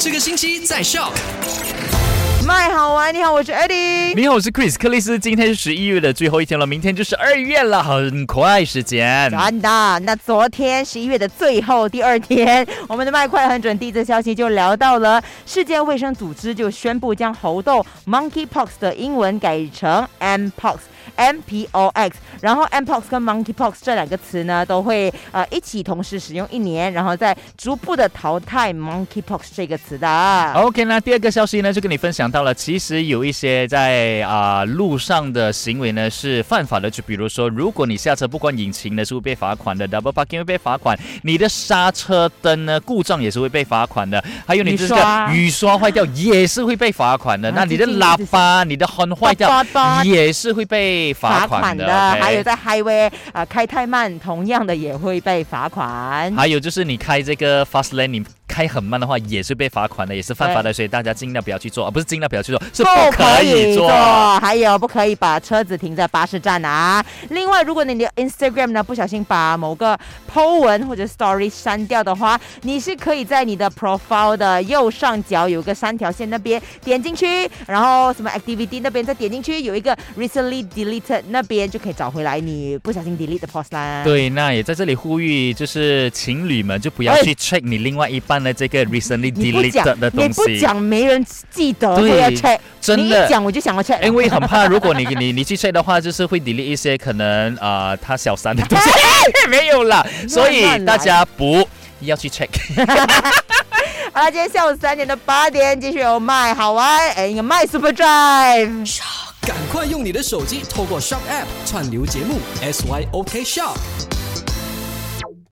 这个星期在笑。麦好玩，你好，我是 Eddie。你好，我是 Chris 克里斯。今天是十一月的最后一天了，明天就是二月了，很快时间。真的，那昨天十一月的最后第二天，我们的麦快很准第一则消息就聊到了世界卫生组织就宣布将猴痘 Monkeypox 的英文改成 Mpox。M P O X，然后 M Pox 跟 Monkeypox 这两个词呢，都会呃一起同时使用一年，然后再逐步的淘汰 Monkeypox 这个词的。OK，那第二个消息呢，就跟你分享到了，其实有一些在啊路上的行为呢是犯法的，就比如说，如果你下车不关引擎呢，是会被罚款的；double parking 会被罚款；你的刹车灯呢故障也是会被罚款的；还有你这个雨刷坏掉也是会被罚款的。那你的喇叭、你的灯坏掉也是会被。罚款的，还有在 highway 啊开太慢，同样的也会被罚款。还有就是你开这个 fast lane，你。开很慢的话也是被罚款的，也是犯法的，所以大家尽量不要去做，而不是尽量不要去做，是不可以做。还有不可以把车子停在巴士站啊。另外，如果你的 Instagram 呢不小心把某个 po 文或者 story 删掉的话，你是可以在你的 profile 的右上角有个三条线那边点进去，然后什么 activity 那边再点进去，有一个 recently deleted 那边就可以找回来你不小心 delete 的 post 啦。对，那也在这里呼吁，就是情侣们就不要去 check 你另外一半。那这个 recently deleted 的东西，你不讲没人记得，对。要 check。真的，讲我就想要 check，因为很怕，如果你 你你去 check 的话，就是会 delete 一些可能啊他小三的东西，没有啦，所以大家不要去 check。好了，今天下午三点到八点继续有麦好玩，哎，一个麦 Super Drive，赶快用你的手机透过 Shop App 串流节目 SYOK Shop。